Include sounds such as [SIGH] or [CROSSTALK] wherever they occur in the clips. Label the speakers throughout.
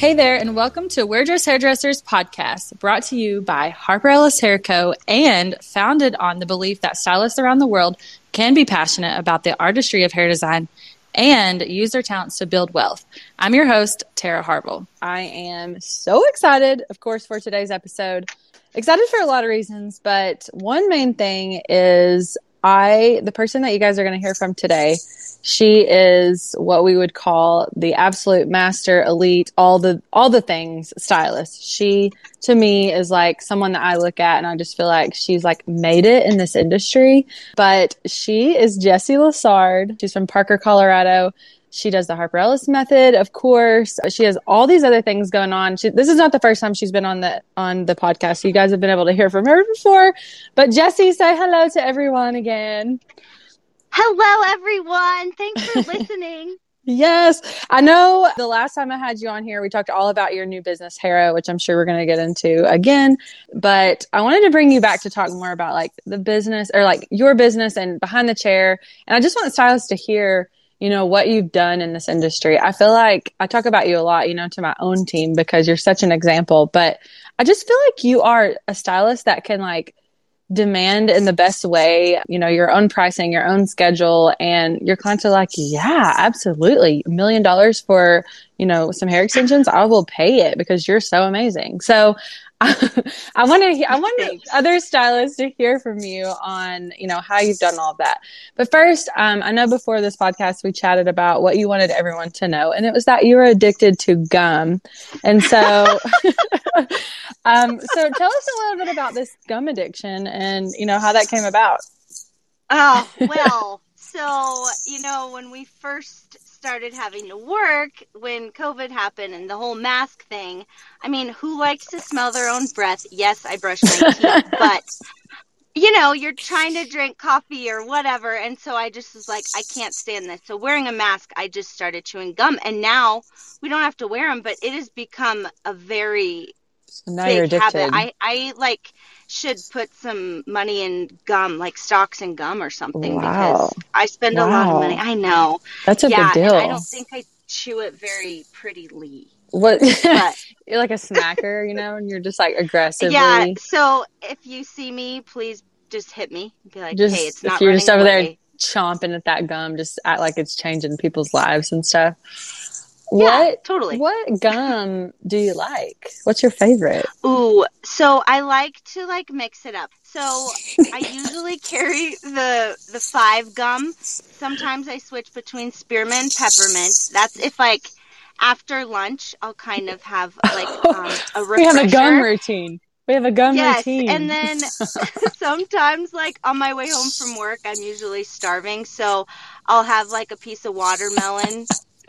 Speaker 1: Hey there, and welcome to Wear Dress Hairdressers podcast, brought to you by Harper Ellis Hair Co. and founded on the belief that stylists around the world can be passionate about the artistry of hair design and use their talents to build wealth. I'm your host, Tara Harville. I am so excited, of course, for today's episode. Excited for a lot of reasons, but one main thing is I, the person that you guys are going to hear from today, she is what we would call the absolute master elite all the all the things stylist. She to me is like someone that i look at and i just feel like she's like made it in this industry. But she is jessie lassard. She's from parker colorado she does the Harper Ellis method, of course. She has all these other things going on. She, this is not the first time she's been on the on the podcast. You guys have been able to hear from her before. But Jesse, say hello to everyone again.
Speaker 2: Hello, everyone. Thanks for [LAUGHS] listening.
Speaker 1: Yes. I know the last time I had you on here, we talked all about your new business, Hera, which I'm sure we're going to get into again. But I wanted to bring you back to talk more about like the business or like your business and behind the chair. And I just want stylists to hear, you know, what you've done in this industry. I feel like I talk about you a lot, you know, to my own team because you're such an example. But I just feel like you are a stylist that can like demand in the best way, you know, your own pricing, your own schedule, and your clients are like, yeah, absolutely. A million dollars for, you know, some hair extensions, I will pay it because you're so amazing. So [LAUGHS] I want to I want other stylists to hear from you on you know how you've done all of that. But first, um, I know before this podcast we chatted about what you wanted everyone to know, and it was that you were addicted to gum. And so, [LAUGHS] um, so tell us a little bit about this gum addiction and you know how that came about.
Speaker 2: Oh well, so you know when we first started having to work when COVID happened and the whole mask thing. I mean, who likes to smell their own breath? Yes, I brush my teeth, [LAUGHS] but you know, you're trying to drink coffee or whatever. And so I just was like, I can't stand this. So wearing a mask, I just started chewing gum. And now we don't have to wear them, but it has become a very
Speaker 1: so now big habit.
Speaker 2: I, I like should put some money in gum, like stocks and gum or something, wow. because I spend wow. a lot of money. I know.
Speaker 1: That's a yeah, big deal.
Speaker 2: I don't think I chew it very prettily.
Speaker 1: What? [LAUGHS] you're like a [LAUGHS] snacker, you know, and you're just like aggressively.
Speaker 2: Yeah. So if you see me, please just hit me. Be like,
Speaker 1: just,
Speaker 2: hey, it's not.
Speaker 1: If you're just
Speaker 2: over
Speaker 1: away. there chomping at that gum, just act like it's changing people's lives and stuff. What
Speaker 2: yeah, totally?
Speaker 1: What gum do you like? What's your favorite?
Speaker 2: Ooh, so I like to like mix it up. So I [LAUGHS] usually carry the the five gum. Sometimes I switch between spearmint, peppermint. That's if like after lunch I'll kind of have like [LAUGHS] um, a refresher.
Speaker 1: we have a gum routine. We have a gum
Speaker 2: yes,
Speaker 1: routine.
Speaker 2: and then [LAUGHS] sometimes like on my way home from work I'm usually starving, so I'll have like a piece of watermelon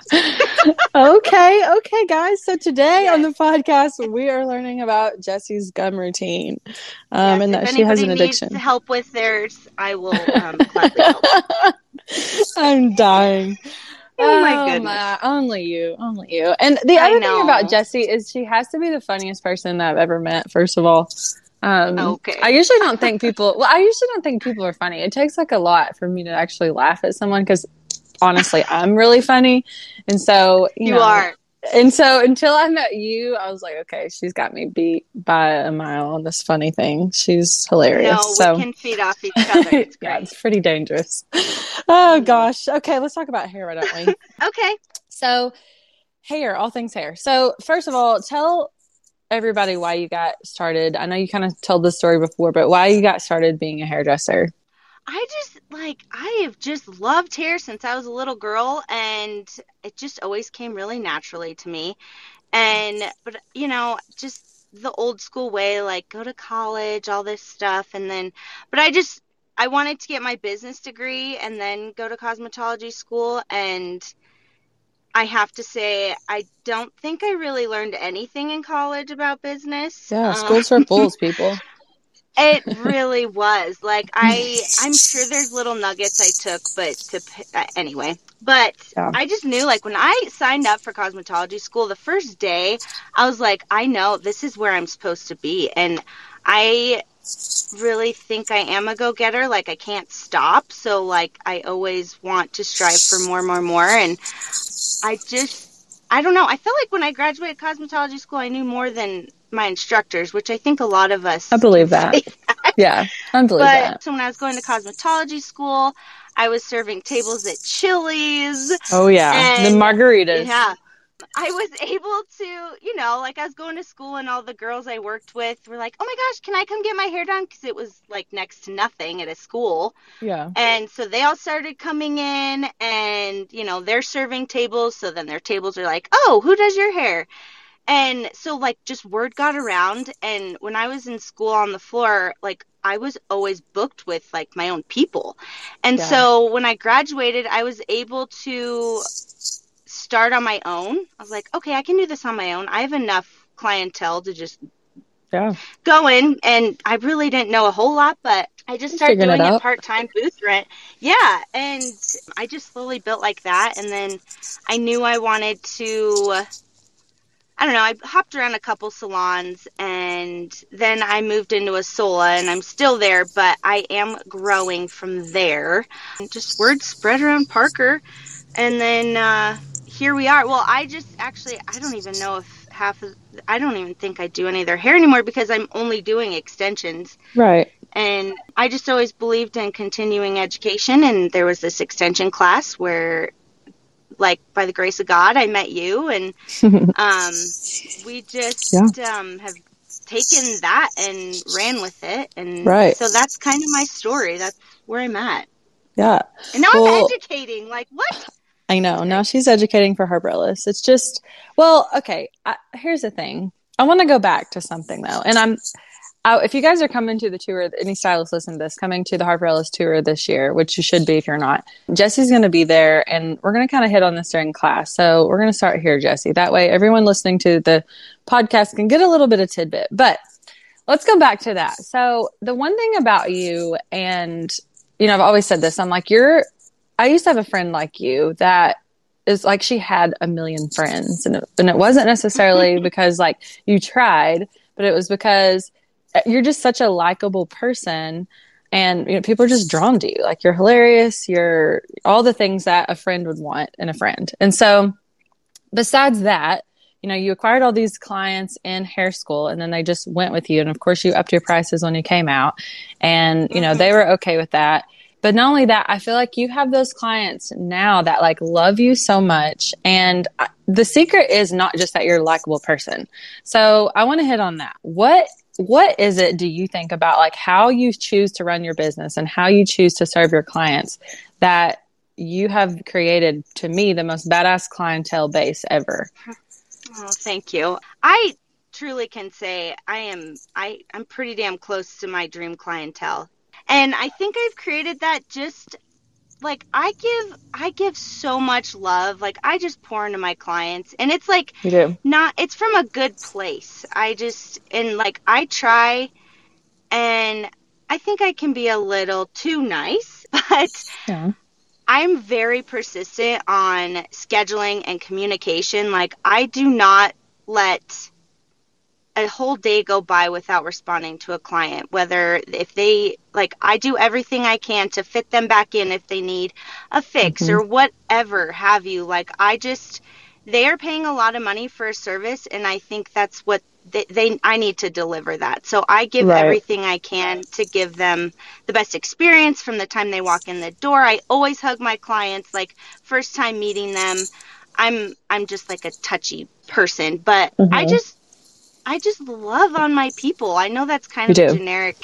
Speaker 2: [LAUGHS]
Speaker 1: okay, okay, guys. So today on the podcast, we are learning about Jesse's gum routine, um,
Speaker 2: yes,
Speaker 1: and that she has an addiction.
Speaker 2: help with theirs, I will [LAUGHS] um.
Speaker 1: I'm dying.
Speaker 2: Oh my goodness!
Speaker 1: My, only you, only you. And the other thing about Jessie is she has to be the funniest person that I've ever met. First of all, um, okay. I usually don't think people. Well, I usually don't think people are funny. It takes like a lot for me to actually laugh at someone because honestly, I'm really funny. And so, you,
Speaker 2: you
Speaker 1: know,
Speaker 2: are.
Speaker 1: And so until I met you, I was like, okay, she's got me beat by a mile on this funny thing. She's hilarious.
Speaker 2: No,
Speaker 1: so.
Speaker 2: we can feed off each other. [LAUGHS] It's
Speaker 1: yeah, it's pretty dangerous. [LAUGHS] Oh mm. gosh. Okay, let's talk about hair, why don't we? [LAUGHS]
Speaker 2: okay.
Speaker 1: So hair, all things hair. So first of all, tell everybody why you got started. I know you kind of told the story before, but why you got started being a hairdresser.
Speaker 2: I just like I have just loved hair since I was a little girl and it just always came really naturally to me. And but you know, just the old school way like go to college, all this stuff and then but I just I wanted to get my business degree and then go to cosmetology school and I have to say I don't think I really learned anything in college about business.
Speaker 1: Yeah, schools um, for fools, people. [LAUGHS]
Speaker 2: It really [LAUGHS] was. Like I, I'm sure there's little nuggets I took, but to uh, anyway. But yeah. I just knew, like when I signed up for cosmetology school, the first day, I was like, I know this is where I'm supposed to be, and I really think I am a go getter. Like I can't stop, so like I always want to strive for more, more, more, and I just I don't know. I feel like when I graduated cosmetology school, I knew more than my instructors, which I think a lot of us.
Speaker 1: I believe that. [LAUGHS] Yeah, I believe
Speaker 2: but,
Speaker 1: that.
Speaker 2: So when I was going to cosmetology school, I was serving tables at Chili's.
Speaker 1: Oh yeah, the margaritas.
Speaker 2: Yeah, I was able to, you know, like I was going to school and all the girls I worked with were like, "Oh my gosh, can I come get my hair done?" Because it was like next to nothing at a school.
Speaker 1: Yeah.
Speaker 2: And so they all started coming in, and you know, they're serving tables. So then their tables are like, "Oh, who does your hair?" And so like just word got around, and when I was in school on the floor, like I was always booked with like my own people. And yeah. so when I graduated, I was able to start on my own. I was like, okay, I can do this on my own. I have enough clientele to just
Speaker 1: yeah.
Speaker 2: go in. And I really didn't know a whole lot, but I just started doing it, it part time booth rent. Yeah. And I just slowly built like that. And then I knew I wanted to. I don't know. I hopped around a couple salons and then I moved into a Sola and I'm still there, but I am growing from there. And just word spread around Parker. And then uh, here we are. Well, I just actually I don't even know if half of I don't even think I do any of their hair anymore because I'm only doing extensions.
Speaker 1: Right.
Speaker 2: And I just always believed in continuing education and there was this extension class where like by the grace of God I met you and [LAUGHS] um we just yeah. um have taken that and ran with it and
Speaker 1: right.
Speaker 2: so that's kind of my story. That's where I'm at.
Speaker 1: Yeah.
Speaker 2: And now well, I'm educating. Like what?
Speaker 1: I know. Now she's educating for Harper Ellis. It's just, well, okay. I, here's the thing. I want to go back to something though, and I'm. I, if you guys are coming to the tour, any stylists listen to this, coming to the Harper Ellis tour this year, which you should be if you're not, Jesse's going to be there and we're going to kind of hit on this during class. So we're going to start here, Jesse. That way everyone listening to the podcast can get a little bit of tidbit. But let's go back to that. So the one thing about you, and, you know, I've always said this, I'm like, you're I used to have a friend like you that is like she had a million friends and it, and it wasn't necessarily [LAUGHS] because like you tried, but it was because uh, you're just such a likable person and you know people are just drawn to you. Like you're hilarious you're all the things that a friend would want in a friend. And so besides that you know you acquired all these clients in hair school and then they just went with you. And of course you upped your prices when you came out. And you know they were okay with that but not only that, I feel like you have those clients now that like love you so much. And the secret is not just that you're a likable person. So I want to hit on that. What what is it do you think about like how you choose to run your business and how you choose to serve your clients that you have created to me the most badass clientele base ever
Speaker 2: oh thank you i truly can say i am i i'm pretty damn close to my dream clientele and I think I've created that just like I give I give so much love. Like I just pour into my clients and it's like not it's from a good place. I just and like I try and I think I can be a little too nice, [LAUGHS] but yeah. I'm very persistent on scheduling and communication. Like I do not let a whole day go by without responding to a client whether if they like i do everything i can to fit them back in if they need a fix mm-hmm. or whatever have you like i just they are paying a lot of money for a service and i think that's what they, they i need to deliver that so i give right. everything i can to give them the best experience from the time they walk in the door i always hug my clients like first time meeting them i'm i'm just like a touchy person but mm-hmm. i just I just love on my people. I know that's kind you of generic.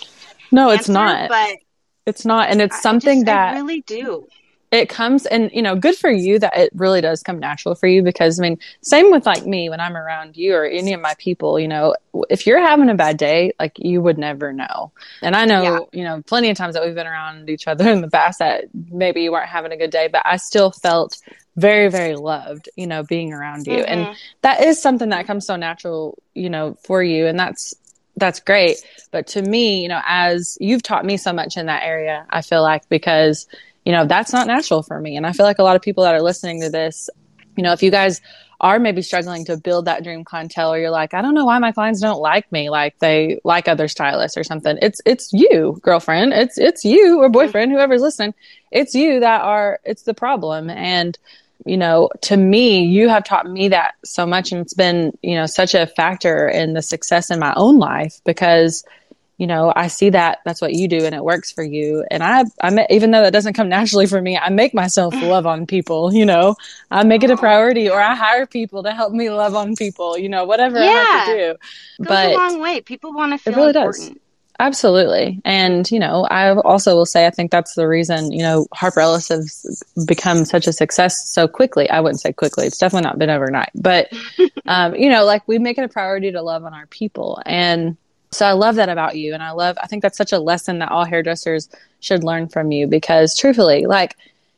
Speaker 1: No,
Speaker 2: answer,
Speaker 1: it's not.
Speaker 2: But
Speaker 1: it's not, and it's something
Speaker 2: I just,
Speaker 1: that
Speaker 2: I really do.
Speaker 1: It comes, and you know, good for you that it really does come natural for you. Because I mean, same with like me when I'm around you or any of my people. You know, if you're having a bad day, like you would never know. And I know, yeah. you know, plenty of times that we've been around each other in the past that maybe you weren't having a good day, but I still felt very very loved you know being around you. Mm-hmm. and that is something that comes so natural you know for you and that's that's great. But to me you know as you've taught me so much in that area i feel like because you know that's not natural for me. And i feel like a lot of people that are listening to this you know if you guys are maybe struggling to build that dream clientele or you're like i don't know why my clients don't like me like they like other stylists or something it's it's you girlfriend. It's it's you or boyfriend whoever's listening. It's you that are it's the problem. And you know, to me, you have taught me that so much. And it's been, you know, such a factor in the success in my own life because, you know, I see that that's what you do and it works for you. And I, I, even though that doesn't come [LAUGHS] naturally for me, I make myself love on people, you know, I make it a priority or I hire people to help me love on people, you know, whatever yeah. I have to do.
Speaker 2: It goes but a long way. People want to feel it really important. Does.
Speaker 1: Absolutely. And, you know, I also will say, I think that's the reason, you know, Harper Ellis has become such a success so quickly. I wouldn't say quickly. It's definitely not been overnight, but, [LAUGHS] um, you know, like we make it a priority to love on our people. And so I love that about you. And I love, I think that's such a lesson that all hairdressers should learn from you because truthfully, like,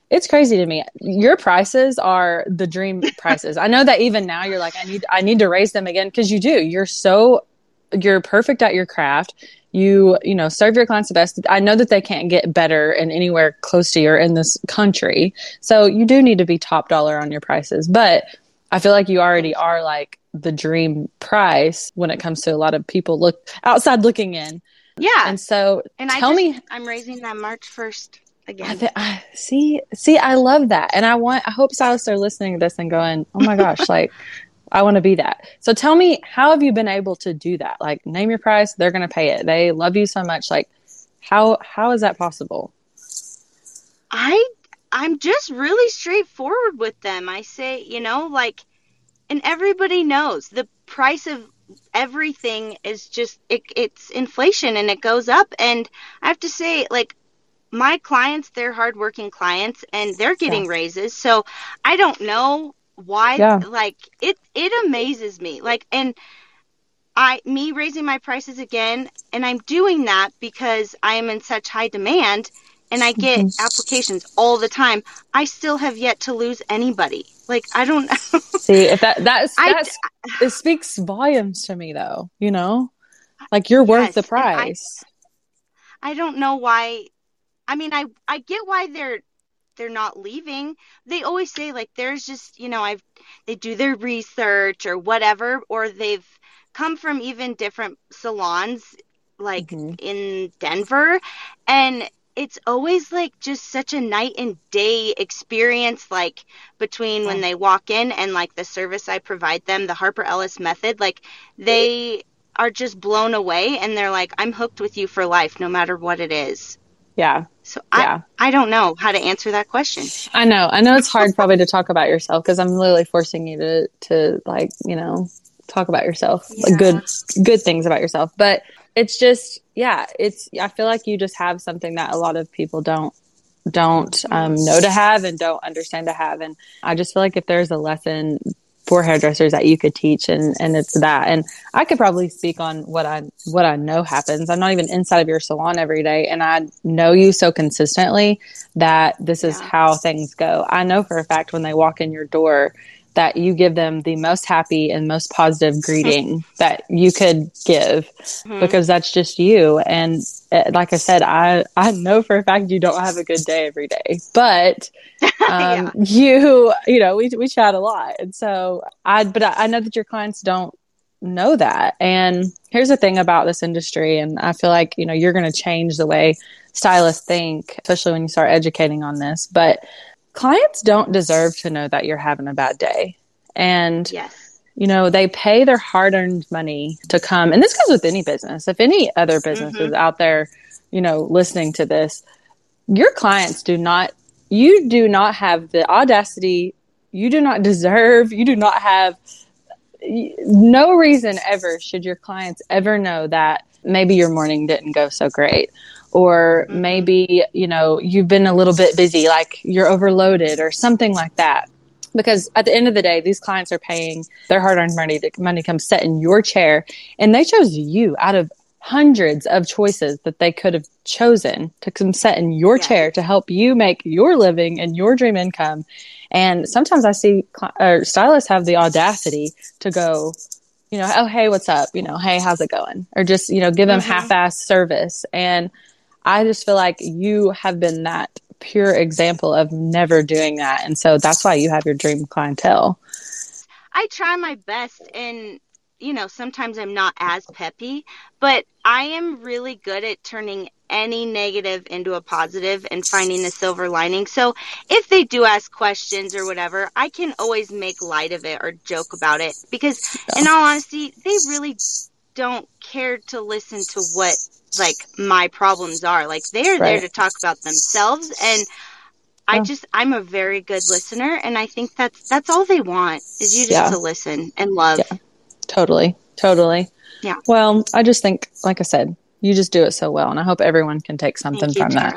Speaker 1: it's crazy to me. Your prices are the dream [LAUGHS] prices. I know that even now you're like, I need, I need to raise them again because you do. You're so, you're perfect at your craft you you know serve your clients the best. I know that they can't get better and anywhere close to you in this country. So you do need to be top dollar on your prices. But i feel like you already are like the dream price when it comes to a lot of people look outside looking in.
Speaker 2: Yeah.
Speaker 1: And so
Speaker 2: and
Speaker 1: tell
Speaker 2: just,
Speaker 1: me
Speaker 2: i'm raising that march 1st again.
Speaker 1: I th- I, see see i love that. And i want i hope stylists are listening to this and going oh my gosh like I want to be that. So tell me, how have you been able to do that? Like, name your price, they're going to pay it. They love you so much. Like, how how is that possible?
Speaker 2: I I'm just really straightforward with them. I say, you know, like, and everybody knows the price of everything is just it, it's inflation and it goes up. And I have to say, like, my clients, they're hardworking clients and they're getting yeah. raises. So I don't know why yeah. like it it amazes me like and I me raising my prices again and I'm doing that because I am in such high demand and I get mm-hmm. applications all the time. I still have yet to lose anybody. Like I don't [LAUGHS]
Speaker 1: see if that that's that's I, it speaks volumes to me though, you know? Like you're worth the price.
Speaker 2: I, I don't know why I mean I I get why they're they're not leaving they always say like there's just you know i've they do their research or whatever or they've come from even different salons like mm-hmm. in denver. And it's always like just such a night and day experience like between when they walk in and like the service i provide them the harper ellis method like they are just blown away and they're like i'm hooked with you for life no matter what it is.
Speaker 1: Yeah
Speaker 2: so yeah. I, I don't know how to answer that question.
Speaker 1: I know. I know it's hard probably to talk about yourself because I'm literally forcing you to to like, you know, talk about yourself. Yeah. Like good good things about yourself. But it's just yeah, it's I feel like you just have something that a lot of people don't don't um, know to have and don't understand to have and i just feel like if there's a lesson for hairdressers that you could teach and and it's that. And i could probably speak on what i what i know happens. I'm not even inside of your salon every day and i know you so consistently that this is yeah. how things go. I know for a fact when they walk in your door that you give them the most happy and most positive greeting [LAUGHS] that you could give mm-hmm. because that's just you and uh, like i said i i know for a fact you don't have a good day every day but [LAUGHS] um, yeah. you you know we, we chat a lot and so i but I, I know that your clients don't know that and here's the thing about this industry and i feel like you know you're going to change the way stylists think especially when you start educating on this but clients don't deserve to know that you're having a bad day. And
Speaker 2: yes.
Speaker 1: you know, they pay their hard-earned money to come. And this goes with any business. If any other business mm-hmm. is out there, you know, listening to this, your clients do not you do not have the audacity, you do not deserve, you do not have no reason ever should your clients ever know that maybe your morning didn't go so great or mm-hmm. maybe you know you've been a little bit busy like you're overloaded or something like that because at the end of the day these clients are paying their hard-earned money to money comes set in your chair and they chose you out of hundreds of choices that they could have chosen to come set in your yeah. chair to help you make your living and your dream income and sometimes i see uh, stylists have the audacity to go you know oh hey what's up you know hey how's it going or just you know give them mm-hmm. half-ass service and I just feel like you have been that pure example of never doing that. And so that's why you have your dream clientele.
Speaker 2: I try my best and you know, sometimes I'm not as peppy, but I am really good at turning any negative into a positive and finding the silver lining. So if they do ask questions or whatever, I can always make light of it or joke about it because in all honesty, they really don't care to listen to what like my problems are. Like they're right. there to talk about themselves and I just I'm a very good listener and I think that's that's all they want is you just yeah. to listen and love. Yeah.
Speaker 1: Totally. Totally.
Speaker 2: Yeah.
Speaker 1: Well, I just think like I said, you just do it so well and I hope everyone can take something from that.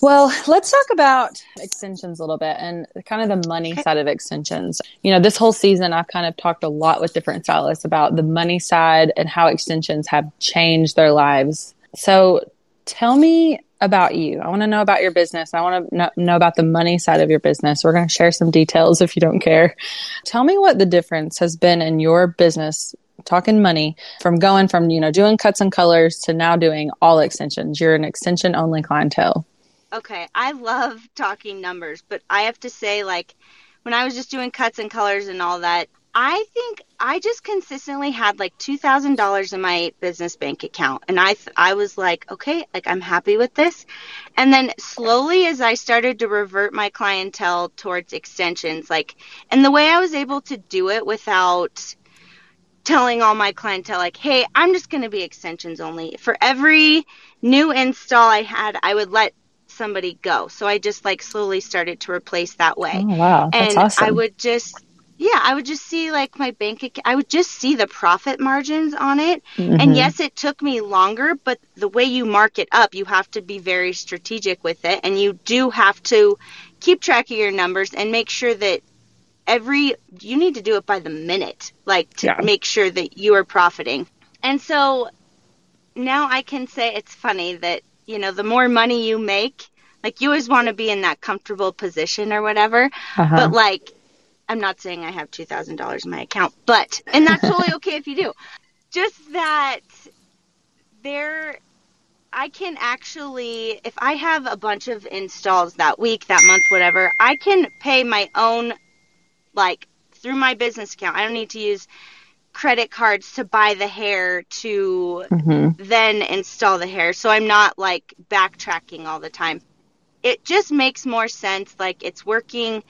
Speaker 1: Well, let's talk about extensions a little bit and kind of the money okay. side of extensions. You know, this whole season I've kind of talked a lot with different stylists about the money side and how extensions have changed their lives. So, tell me about you. I want to know about your business. I want to know, know, about the money side of your business. We're going to share some details if you don't care. Tell me what the difference has been in your business talking money from going from, you know, doing cuts and colors to now doing all extensions. You're an extension only clientele.
Speaker 2: Okay, I love talking numbers, but I have to say like when I was just doing cuts and colors and all that, I think I just consistently had like two thousand dollars in my business bank account, and I th- I was like, okay, like I'm happy with this. And then slowly, as I started to revert my clientele towards extensions, like, and the way I was able to do it without telling all my clientele, like, hey, I'm just going to be extensions only. For every new install I had, I would let somebody go. So I just like slowly started to replace that way.
Speaker 1: Oh, wow. That's
Speaker 2: and
Speaker 1: awesome.
Speaker 2: I would just yeah, I would just see like my bank account. I would just see the profit margins on it. Mm-hmm. And yes, it took me longer, but the way you mark it up, you have to be very strategic with it. And you do have to keep track of your numbers and make sure that every, you need to do it by the minute, like to yeah. make sure that you are profiting. And so now I can say it's funny that, you know, the more money you make, like you always want to be in that comfortable position or whatever. Uh-huh. But like, I'm not saying I have $2,000 in my account, but, and that's totally [LAUGHS] okay if you do. Just that there, I can actually, if I have a bunch of installs that week, that month, whatever, I can pay my own, like, through my business account. I don't need to use credit cards to buy the hair to mm-hmm. then install the hair. So I'm not like backtracking all the time. It just makes more sense. Like it's working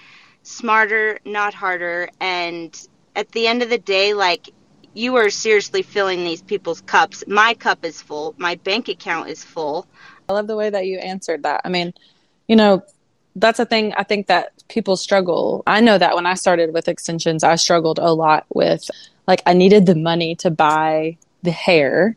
Speaker 2: smarter, not harder. And at the end of the day, like you are seriously filling these people's cups. My cup is full. My bank account is full.
Speaker 1: I love the way that you answered that. I mean, you know, that's a thing I think that people struggle. I know that when I started with extensions, I struggled a lot with like I needed the money to buy the hair.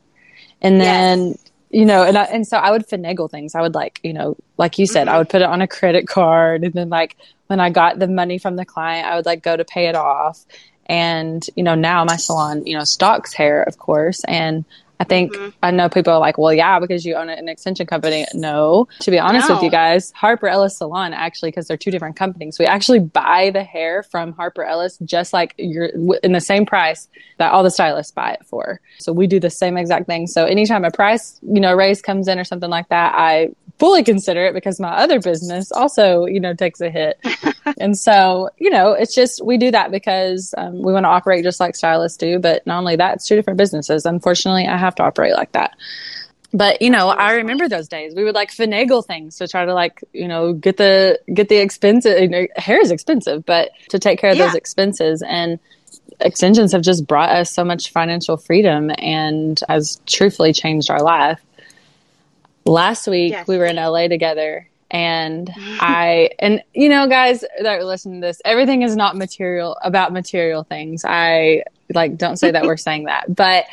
Speaker 1: And then yes you know, and I, and so I would finagle things. I would like, you know, like you said, mm-hmm. I would put it on a credit card, and then like when I got the money from the client, I would like go to pay it off. And you know, now my salon, you know, stocks hair, of course, and I think mm-hmm. I know people are like, well, yeah, because you own an extension company. No, to be honest no. with you guys, Harper Ellis Salon actually, because they're two different companies, we actually buy the hair from Harper Ellis just like you're in the same price that all the stylists buy it for. So we do the same exact thing. So anytime a price, you know, raise comes in or something like that, I fully consider it because my other business also, you know, takes a hit. [LAUGHS] and so, you know, it's just we do that because um, we want to operate just like stylists do. But not only that, it's two different businesses. Unfortunately, I have to operate like that. But you know, I remember those days. We would like finagle things to try to like you know get the get the expensive. You know, hair is expensive, but to take care of yeah. those expenses and extensions have just brought us so much financial freedom and has truthfully changed our life last week yes. we were in LA together and [LAUGHS] I and you know guys that are listening to this everything is not material about material things. I like don't say that we're [LAUGHS] saying that. But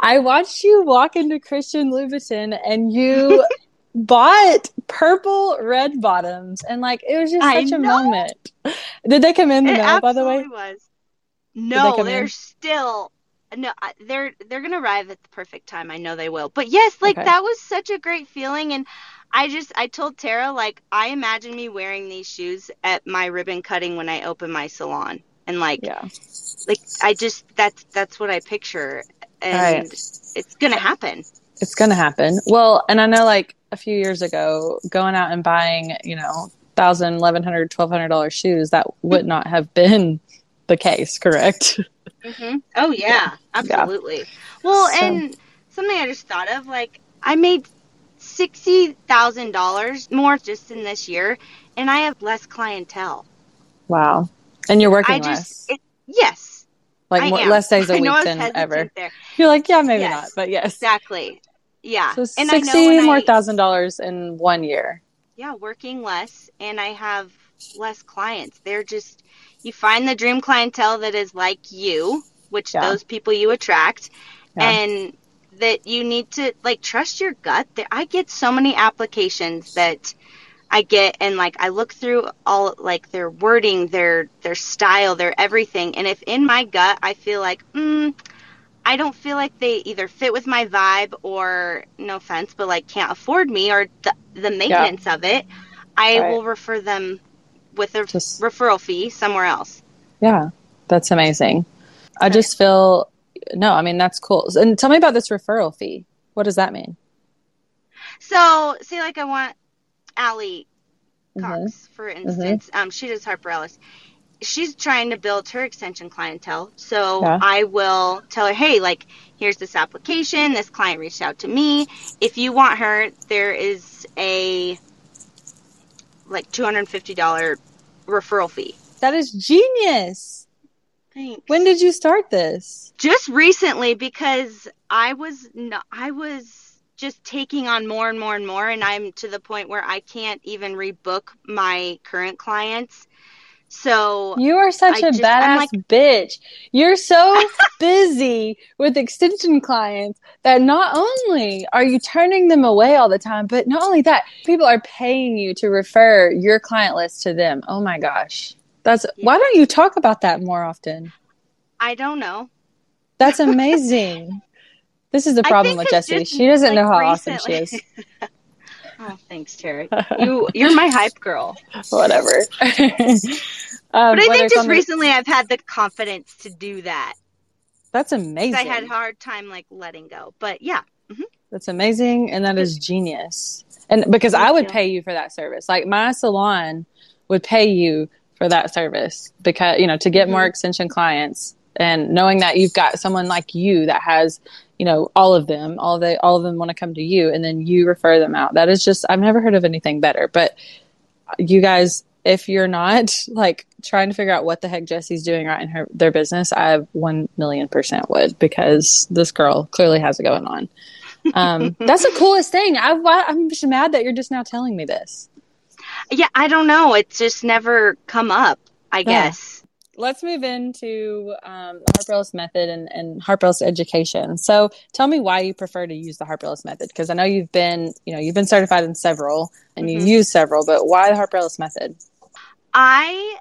Speaker 1: I watched you walk into Christian Louboutin and you [LAUGHS] bought purple red bottoms and like it was just such a moment. Did they come in the mail by the way?
Speaker 2: Was. No, they are still no, they're they're gonna arrive at the perfect time. I know they will. But yes, like okay. that was such a great feeling, and I just I told Tara like I imagine me wearing these shoes at my ribbon cutting when I open my salon, and like yeah, like I just that's that's what I picture, and right. it's gonna happen.
Speaker 1: It's gonna happen. Well, and I know like a few years ago, going out and buying, you know, thousand, eleven hundred, twelve hundred dollar shoes, that would [LAUGHS] not have been the case, correct? [LAUGHS]
Speaker 2: Mm-hmm. Oh yeah, absolutely. Yeah. Well, so. and something I just thought of, like I made sixty thousand dollars more just in this year, and I have less clientele.
Speaker 1: Wow. And you're working I less.
Speaker 2: It, yes.
Speaker 1: Like more, less days [LAUGHS] a week than ever. There. You're like, yeah, maybe yes, not, but yes.
Speaker 2: Exactly. Yeah.
Speaker 1: So and sixty more I, thousand dollars in one year.
Speaker 2: Yeah, working less, and I have less clients. They're just you find the dream clientele that is like you, which yeah. those people you attract, yeah. and that you need to like trust your gut. I get so many applications that I get and like I look through all like their wording, their their style, their everything, and if in my gut I feel like, mm, I don't feel like they either fit with my vibe or no offense, but like can't afford me or the the maintenance yeah. of it, I right. will refer them with a just, referral fee somewhere else.
Speaker 1: Yeah, that's amazing. I just feel no, I mean that's cool. And tell me about this referral fee. What does that mean?
Speaker 2: So, say like I want Allie Cox, mm-hmm. for mm-hmm. instance. Mm-hmm. Um, she does Harper Ellis. She's trying to build her extension clientele. So yeah. I will tell her, hey, like, here's this application. This client reached out to me. If you want her, there is a like $250 referral fee.
Speaker 1: That is genius.
Speaker 2: Thanks.
Speaker 1: When did you start this?
Speaker 2: Just recently because I was not, I was just taking on more and more and more and I'm to the point where I can't even rebook my current clients. So
Speaker 1: You are such I a just, badass like, bitch. You're so [LAUGHS] busy with extension clients that not only are you turning them away all the time, but not only that, people are paying you to refer your client list to them. Oh my gosh. That's yeah. why don't you talk about that more often?
Speaker 2: I don't know.
Speaker 1: That's amazing. [LAUGHS] This is the problem with Jessie. She doesn't like know how recently. awesome she is. [LAUGHS]
Speaker 2: oh, thanks, Terry. [LAUGHS] You you're my hype girl.
Speaker 1: Whatever. [LAUGHS] um,
Speaker 2: but I think just recently I've had the confidence to do that.
Speaker 1: That's amazing. I
Speaker 2: had a hard time like letting go, but yeah.
Speaker 1: Mm-hmm. That's amazing, and that is genius. And because Thank I would you. pay you for that service, like my salon would pay you for that service because you know to get mm-hmm. more extension clients and knowing that you've got someone like you that has you know all of them all of they all of them want to come to you and then you refer them out that is just i've never heard of anything better but you guys if you're not [LAUGHS] like trying to figure out what the heck jesse's doing right in her their business, I 1 million percent would because this girl clearly has it going on. Um, [LAUGHS] that's the coolest thing. I, I'm just mad that you're just now telling me this.
Speaker 2: Yeah, I don't know. It's just never come up, I yeah. guess
Speaker 1: let's move into um, method and, and education. So tell me why you prefer to use the Harper Ellis method because I know you've been you know you've been certified in several and mm-hmm. you use several, but why the Harper Ellis method?
Speaker 2: I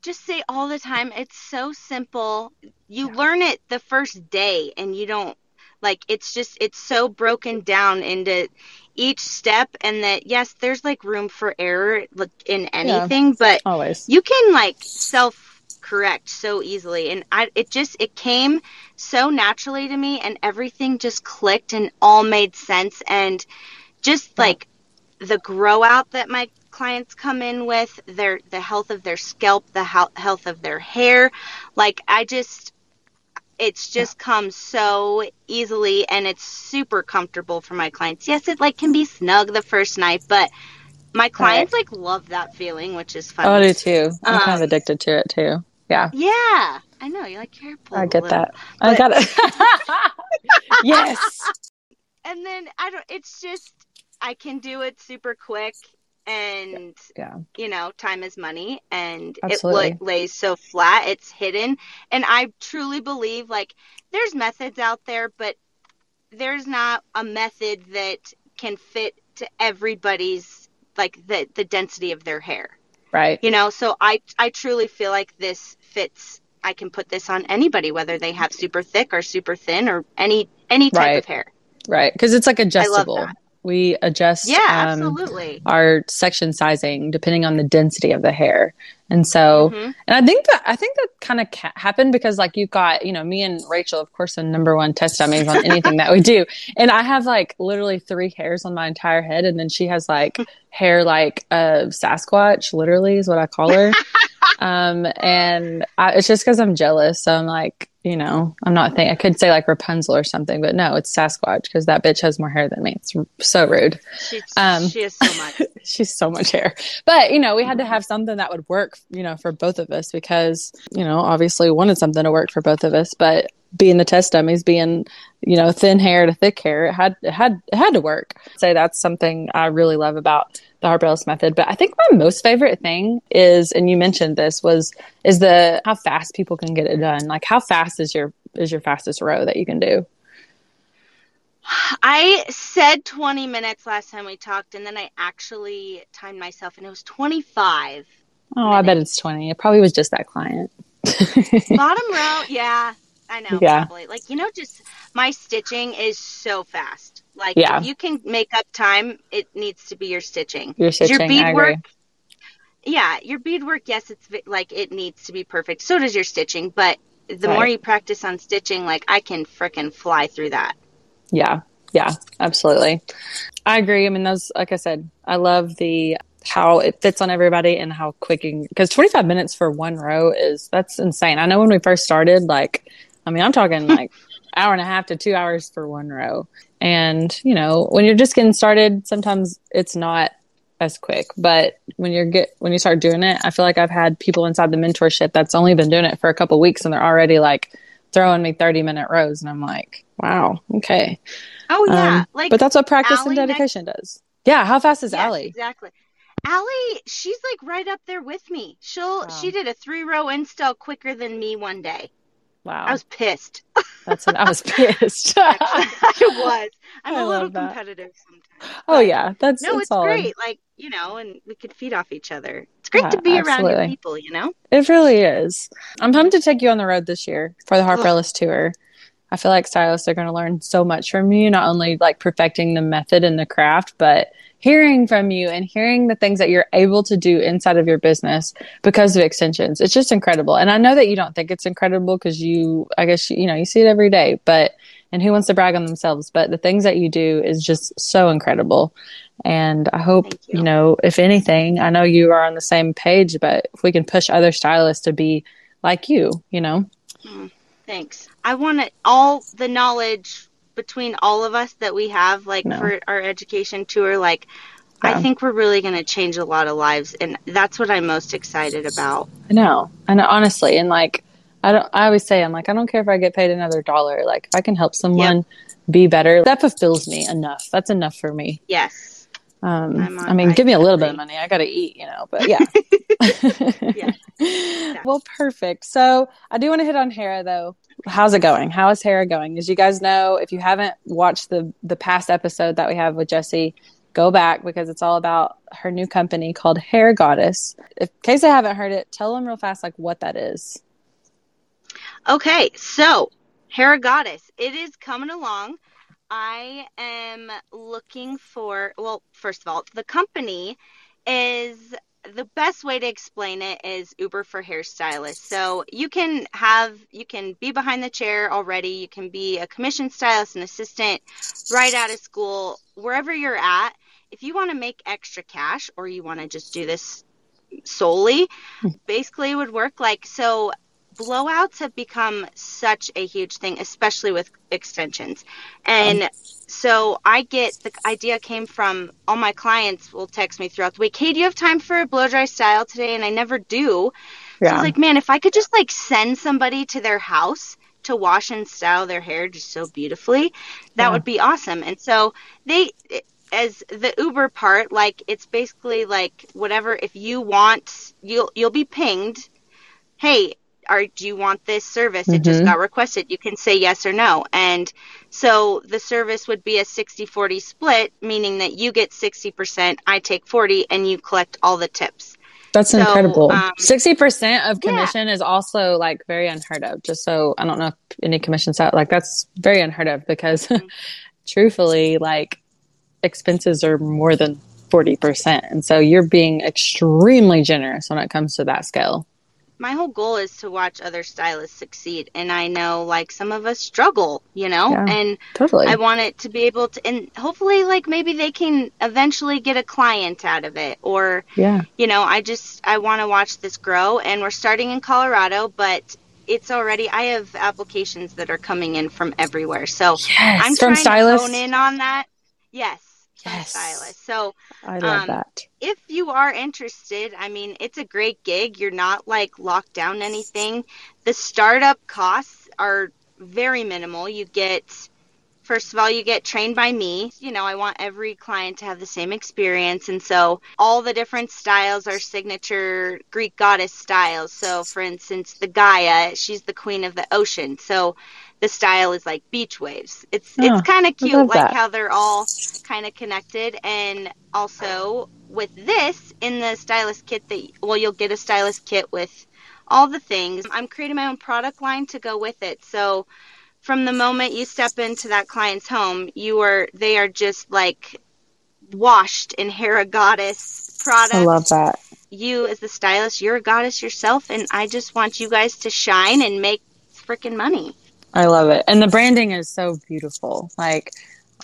Speaker 2: just say all the time it's so simple. You yeah. learn it the first day and you don't like it's just it's so broken down into each step and that yes there's like room for error in anything yeah, but
Speaker 1: always.
Speaker 2: you can like self correct so easily. And i it just it came so naturally to me and everything just clicked and all made sense. And just yeah. like the grow out that my clients come in with their the health of their scalp the health of their hair like i just it's just yeah. comes so easily and it's super comfortable for my clients. Yes, it like can be snug the first night, but my clients right. like love that feeling, which is fun.
Speaker 1: Oh, I do too. I'm um, kind of addicted to it too. Yeah.
Speaker 2: Yeah. I know. You like your
Speaker 1: I get that. But... I got it. [LAUGHS] yes.
Speaker 2: And then I don't it's just I can do it super quick and
Speaker 1: yeah.
Speaker 2: you know time is money and Absolutely. it lays so flat it's hidden. And i truly believe like there's methods out there but there's not a method that can fit to everybody's like the the density of their hair.
Speaker 1: Right.
Speaker 2: You know so i i truly feel like this fits i can put this on anybody whether they have super thick or super thin or any any type
Speaker 1: right.
Speaker 2: of hair.
Speaker 1: Right. Because it's like adjustable we adjust
Speaker 2: yeah, um, absolutely.
Speaker 1: our section sizing depending on the density of the hair. And so, mm-hmm. and I think that I think that kind of ca- happened because like you've got, you know, me and Rachel, of course, the number one test dummies on anything that we do. [LAUGHS] And I have like literally three hairs on my entire head. And then she has like [LAUGHS] hair like a Sasquatch, literally is what I call her. [LAUGHS] um, and I, it's just because I'm jealous. So I'm like, you know, I'm not thinking, I could say like Rapunzel or something, but no, it's Sasquatch because that bitch has more hair than me. It's so rude.
Speaker 2: She's, um, she has so much. [LAUGHS]
Speaker 1: she's so much hair. But, you know, we had to have something that would work, you know, for both of us because, you know, obviously wanted something to work for both of us. But being the test dummies, being, you know, thin hair to thick hair, it had, it had, it had to work. I'd say that's something I really love about the Harper Ellis method. But I think my most favorite thing is, and you mentioned this, was is the how fast people can get it done. Like how fast is your is your fastest row that you can do?
Speaker 2: I said 20 minutes last time we talked, and then I actually timed myself, and it was 25.
Speaker 1: Oh, minutes. I bet it's 20. It probably was just that client. [LAUGHS]
Speaker 2: Bottom row, yeah, I know. Yeah. Probably. Like, you know, just my stitching is so fast. Like, yeah. if you can make up time, it needs to be your stitching.
Speaker 1: Your stitching, your beadwork.
Speaker 2: Yeah, your beadwork, yes, it's like it needs to be perfect. So does your stitching, but the right. more you practice on stitching, like I can fricking fly through that.
Speaker 1: Yeah, yeah, absolutely. I agree. I mean, those, like I said, I love the how it fits on everybody and how quick because 25 minutes for one row is that's insane. I know when we first started, like I mean, I'm talking [LAUGHS] like hour and a half to two hours for one row. And, you know, when you're just getting started, sometimes it's not as quick. But when you're get when you start doing it, I feel like I've had people inside the mentorship that's only been doing it for a couple weeks and they're already like throwing me 30 minute rows and I'm like, wow, okay.
Speaker 2: Oh yeah. Um,
Speaker 1: like but that's what practice Allie and dedication next- does. Yeah, how fast is yes, Allie?
Speaker 2: Exactly. Allie, she's like right up there with me. She'll wow. she did a three row install quicker than me one day.
Speaker 1: Wow.
Speaker 2: I was pissed.
Speaker 1: That's what I was pissed. [LAUGHS]
Speaker 2: I was. I'm I a little competitive sometimes.
Speaker 1: Oh yeah, that's
Speaker 2: no, it's great. Like you know, and we could feed off each other. It's great yeah, to be absolutely. around people. You know,
Speaker 1: it really is. I'm pumped to take you on the road this year for the Harper Ellis tour. I feel like stylists are going to learn so much from you, not only like perfecting the method and the craft, but hearing from you and hearing the things that you're able to do inside of your business because of extensions. It's just incredible. And I know that you don't think it's incredible because you, I guess, you know, you see it every day, but, and who wants to brag on themselves? But the things that you do is just so incredible. And I hope, you. you. know, if anything, I know you are on the same page, but if we can push other stylists to be like you, you know.
Speaker 2: Mm, thanks. I want all the knowledge between all of us that we have, like no. for our education tour, like yeah. I think we're really going to change a lot of lives, and that's what I'm most excited about.
Speaker 1: I know, and honestly, and like I don't, I always say, I'm like, I don't care if I get paid another dollar. Like, if I can help someone yep. be better, that fulfills me enough. That's enough for me.
Speaker 2: Yes.
Speaker 1: Um, I mean, give me a little bit of money. I got to eat, you know, but yeah. [LAUGHS] yeah. [LAUGHS] Well, perfect. So I do want to hit on Hera though how's it going? How is Hera going? As you guys know, if you haven't watched the the past episode that we have with Jesse, go back because it's all about her new company called Hair Goddess. In case I haven't heard it, tell them real fast like what that is.
Speaker 2: Okay, so Hair Goddess, it is coming along. I am looking for well, first of all, the company is the best way to explain it is Uber for hairstylists. So you can have, you can be behind the chair already. You can be a commission stylist, an assistant right out of school, wherever you're at. If you want to make extra cash or you want to just do this solely, hmm. basically it would work like so blowouts have become such a huge thing, especially with extensions. And um, so I get the idea came from all my clients will text me throughout the week, Hey, do you have time for a blow dry style today? And I never do. Yeah. So I was like, man, if I could just like send somebody to their house to wash and style their hair just so beautifully, that yeah. would be awesome. And so they, as the Uber part, like it's basically like whatever, if you want, you'll, you'll be pinged. Hey, are do you want this service? Mm-hmm. It just mm-hmm. got requested. You can say yes or no. And so the service would be a 60-40 split, meaning that you get 60%, I take 40 and you collect all the tips.
Speaker 1: That's so, incredible. Um, Sixty percent of commission yeah. is also like very unheard of. Just so I don't know if any commissions out like that's very unheard of because, mm-hmm. [LAUGHS] truthfully, like expenses are more than forty percent, and so you're being extremely generous when it comes to that scale.
Speaker 2: My whole goal is to watch other stylists succeed and i know like some of us struggle you know
Speaker 1: Yeah,
Speaker 2: and
Speaker 1: Totally.
Speaker 2: i want it to be able to and hopefully like maybe they can eventually get a client out of it or
Speaker 1: yeah.
Speaker 2: you know i just i want to watch this grow and we're starting in colorado but it's already i have applications that are coming in from everywhere so
Speaker 1: Yes.
Speaker 2: i'm
Speaker 1: From
Speaker 2: trying
Speaker 1: stylists.
Speaker 2: to hone in on that yes
Speaker 1: Yes.
Speaker 2: stylists so
Speaker 1: I love
Speaker 2: um,
Speaker 1: that.
Speaker 2: if you are interested, I mean, it's a great gig. You're not like locked down anything. The startup costs are very minimal. You get, first of all, you get trained by me. You know, I want every client to have the same experience. And so all the different styles are signature Greek goddess styles. So, for instance, the Gaia, she's the queen of the ocean. So, the style is like beach waves. It's
Speaker 1: Oh,
Speaker 2: it's kind of cute, like
Speaker 1: that.
Speaker 2: how they're all kind of connected. And also with this in the stylist kit that well you'll get a stylist kit with all the things. I'm creating my own product line to go with it. So from the moment you step into that client's home, you are they are just like washed in Hera Goddess product
Speaker 1: I love that.
Speaker 2: you as the stylist, you're a goddess yourself, and I just want you guys to shine and make freaking money.
Speaker 1: I love it. And the branding is so beautiful. Like,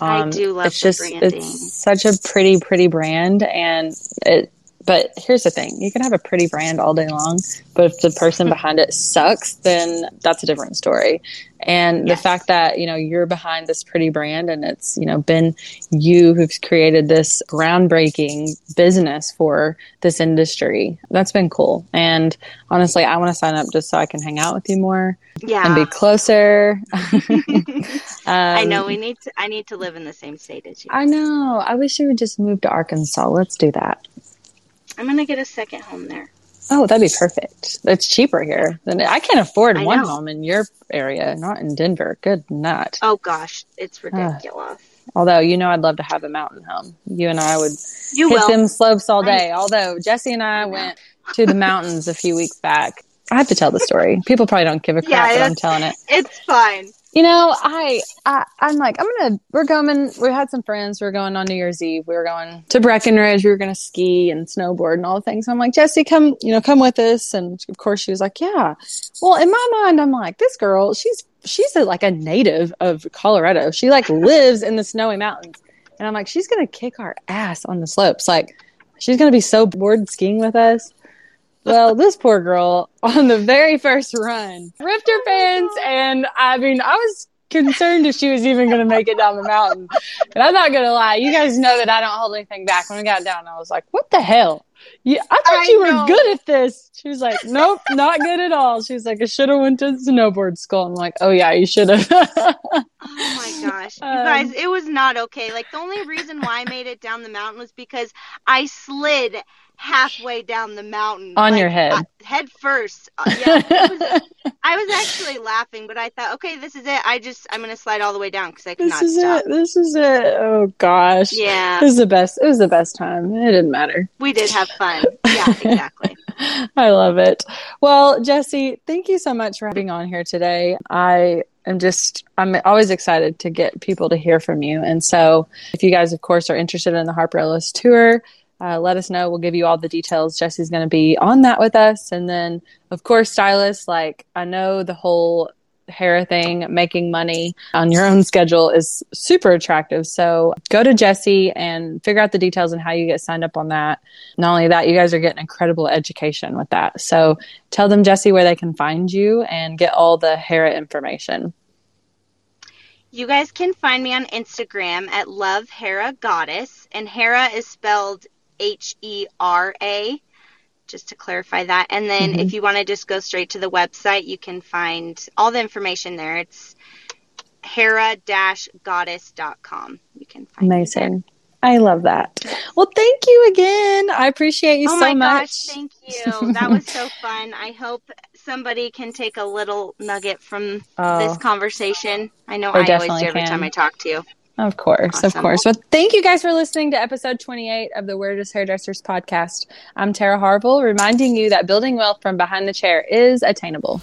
Speaker 2: I
Speaker 1: um,
Speaker 2: do love
Speaker 1: it's
Speaker 2: the
Speaker 1: just,
Speaker 2: branding.
Speaker 1: It's such a pretty, pretty brand. And it, but here's the thing you can have a pretty brand all day long, but if the person behind it sucks, then that's a different story. And
Speaker 2: Yes.
Speaker 1: the fact that, you know, you're behind this pretty brand and it's, you know, been you who's created this groundbreaking business for this industry, that's been cool. And honestly, I want to sign up just so I can hang out with you more
Speaker 2: Yeah,
Speaker 1: and be closer. [LAUGHS] [LAUGHS] um,
Speaker 2: I know we need to. I need to live in the same state as you.
Speaker 1: I know. I wish you would just move to Arkansas. Let's do that.
Speaker 2: I'm gonna get a second home there.
Speaker 1: Oh, that'd be perfect. It's cheaper here than I can't afford
Speaker 2: I
Speaker 1: one
Speaker 2: know.
Speaker 1: home in your area, not in Denver. Good nut.
Speaker 2: Oh gosh, it's ridiculous.
Speaker 1: Although you know, I'd love to have a mountain home. You and I would
Speaker 2: you
Speaker 1: hit
Speaker 2: will.
Speaker 1: them slopes all
Speaker 2: I-
Speaker 1: day. Although Jesse and I went to the mountains a few weeks back. I have to tell the story. People probably don't give a [LAUGHS] crap,
Speaker 2: Yeah,
Speaker 1: but I'm telling it.
Speaker 2: It's fine.
Speaker 1: You know, I, I I'm like I'm gonna we're going we had some friends we are going on New Year's Eve. We were going to Breckenridge, we were gonna ski and snowboard and all the things. I'm like, Jesse, come you know, come with us and of course she was like, Yeah. Well in my mind I'm like, this girl, she's she's a, like a native of Colorado. She like lives in the snowy mountains. And I'm like, she's gonna kick our ass on the slopes. Like she's gonna be so bored skiing with us. Well, this poor girl on the very first run ripped her pants, and I mean, I was concerned if she was even going to make it down the mountain. And I'm not going to lie, you guys know that I don't hold anything back. When we got down, I was like, "What the hell? Yeah, I thought
Speaker 2: I
Speaker 1: you were good at this." She was like, "Nope, not good at all." She was like, "I should have went to snowboard school." I'm like, "Oh yeah, you should have." [LAUGHS]
Speaker 2: Oh my [LAUGHS] gosh. You
Speaker 1: Um,
Speaker 2: guys, it was not okay. Like the only reason why I made it down the mountain was because I slid halfway down the mountain
Speaker 1: On
Speaker 2: like,
Speaker 1: your head.
Speaker 2: uh, head first. Uh, yeah, it was, [LAUGHS] I was actually laughing, but I thought, okay, this is it. I just I'm gonna slide all the way down because I
Speaker 1: this is
Speaker 2: stop.
Speaker 1: it. This is it. Oh gosh.
Speaker 2: Yeah,
Speaker 1: This is the best. It was the best time. It didn't matter.
Speaker 2: we did have fun. Yeah, exactly. [LAUGHS]
Speaker 1: I love it. Well, Jesse, thank you so much for being on here today. I am just, I'm always excited to get people to hear from you. And so, if you guys, of course, are interested in the Harper Ellis tour, uh, let us know. We'll give you all the details. Jesse's going to be on that with us. And then, of course, stylists, like I know the whole Hera thing, making money on your own schedule is super attractive. So go to Jesse and figure out the details and how you get signed up on that. Not only that, you guys are getting incredible education with that. So tell them, Jesse, where they can find you and get all the Hera information.
Speaker 2: You guys can find me on Instagram at Love Hera Goddess, and Hera is spelled H E R A, just to clarify that. And then
Speaker 1: Mhm.
Speaker 2: if you want to just go straight to the website, you can find all the information there. It's hera-goddess.com. You can find.
Speaker 1: Amazing. I love that. Well, thank you again. I appreciate you
Speaker 2: oh
Speaker 1: so
Speaker 2: my
Speaker 1: much.
Speaker 2: gosh, thank you. That was so [LAUGHS] fun. I hope somebody can take a little nugget from
Speaker 1: Oh.
Speaker 2: this conversation. I know
Speaker 1: They
Speaker 2: I always do every
Speaker 1: can.
Speaker 2: time I talk to you.
Speaker 1: Of course, of course. Well, thank you guys for listening to episode 28 of the Where Does Hairdressers podcast. I'm Tara Harville, reminding you that building wealth from behind the chair is attainable.